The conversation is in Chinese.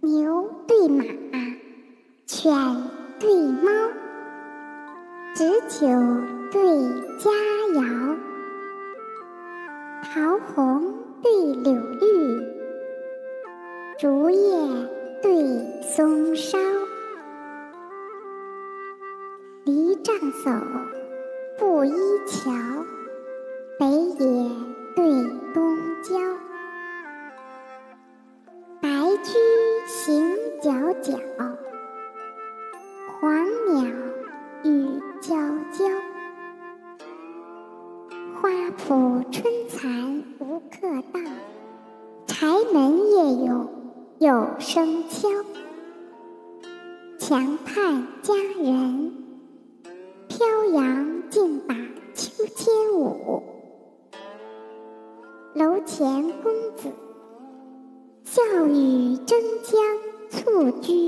牛对马，犬对猫，纸酒对佳肴，桃红对柳绿，竹叶对松梢，篱杖叟布衣桥，北野对东郊。白驹黄鸟语啾啾。花圃春蚕无客到，柴门夜涌有声敲。墙畔佳人，飘扬竞把秋千舞。楼前公子。笑语争将蹴鞠。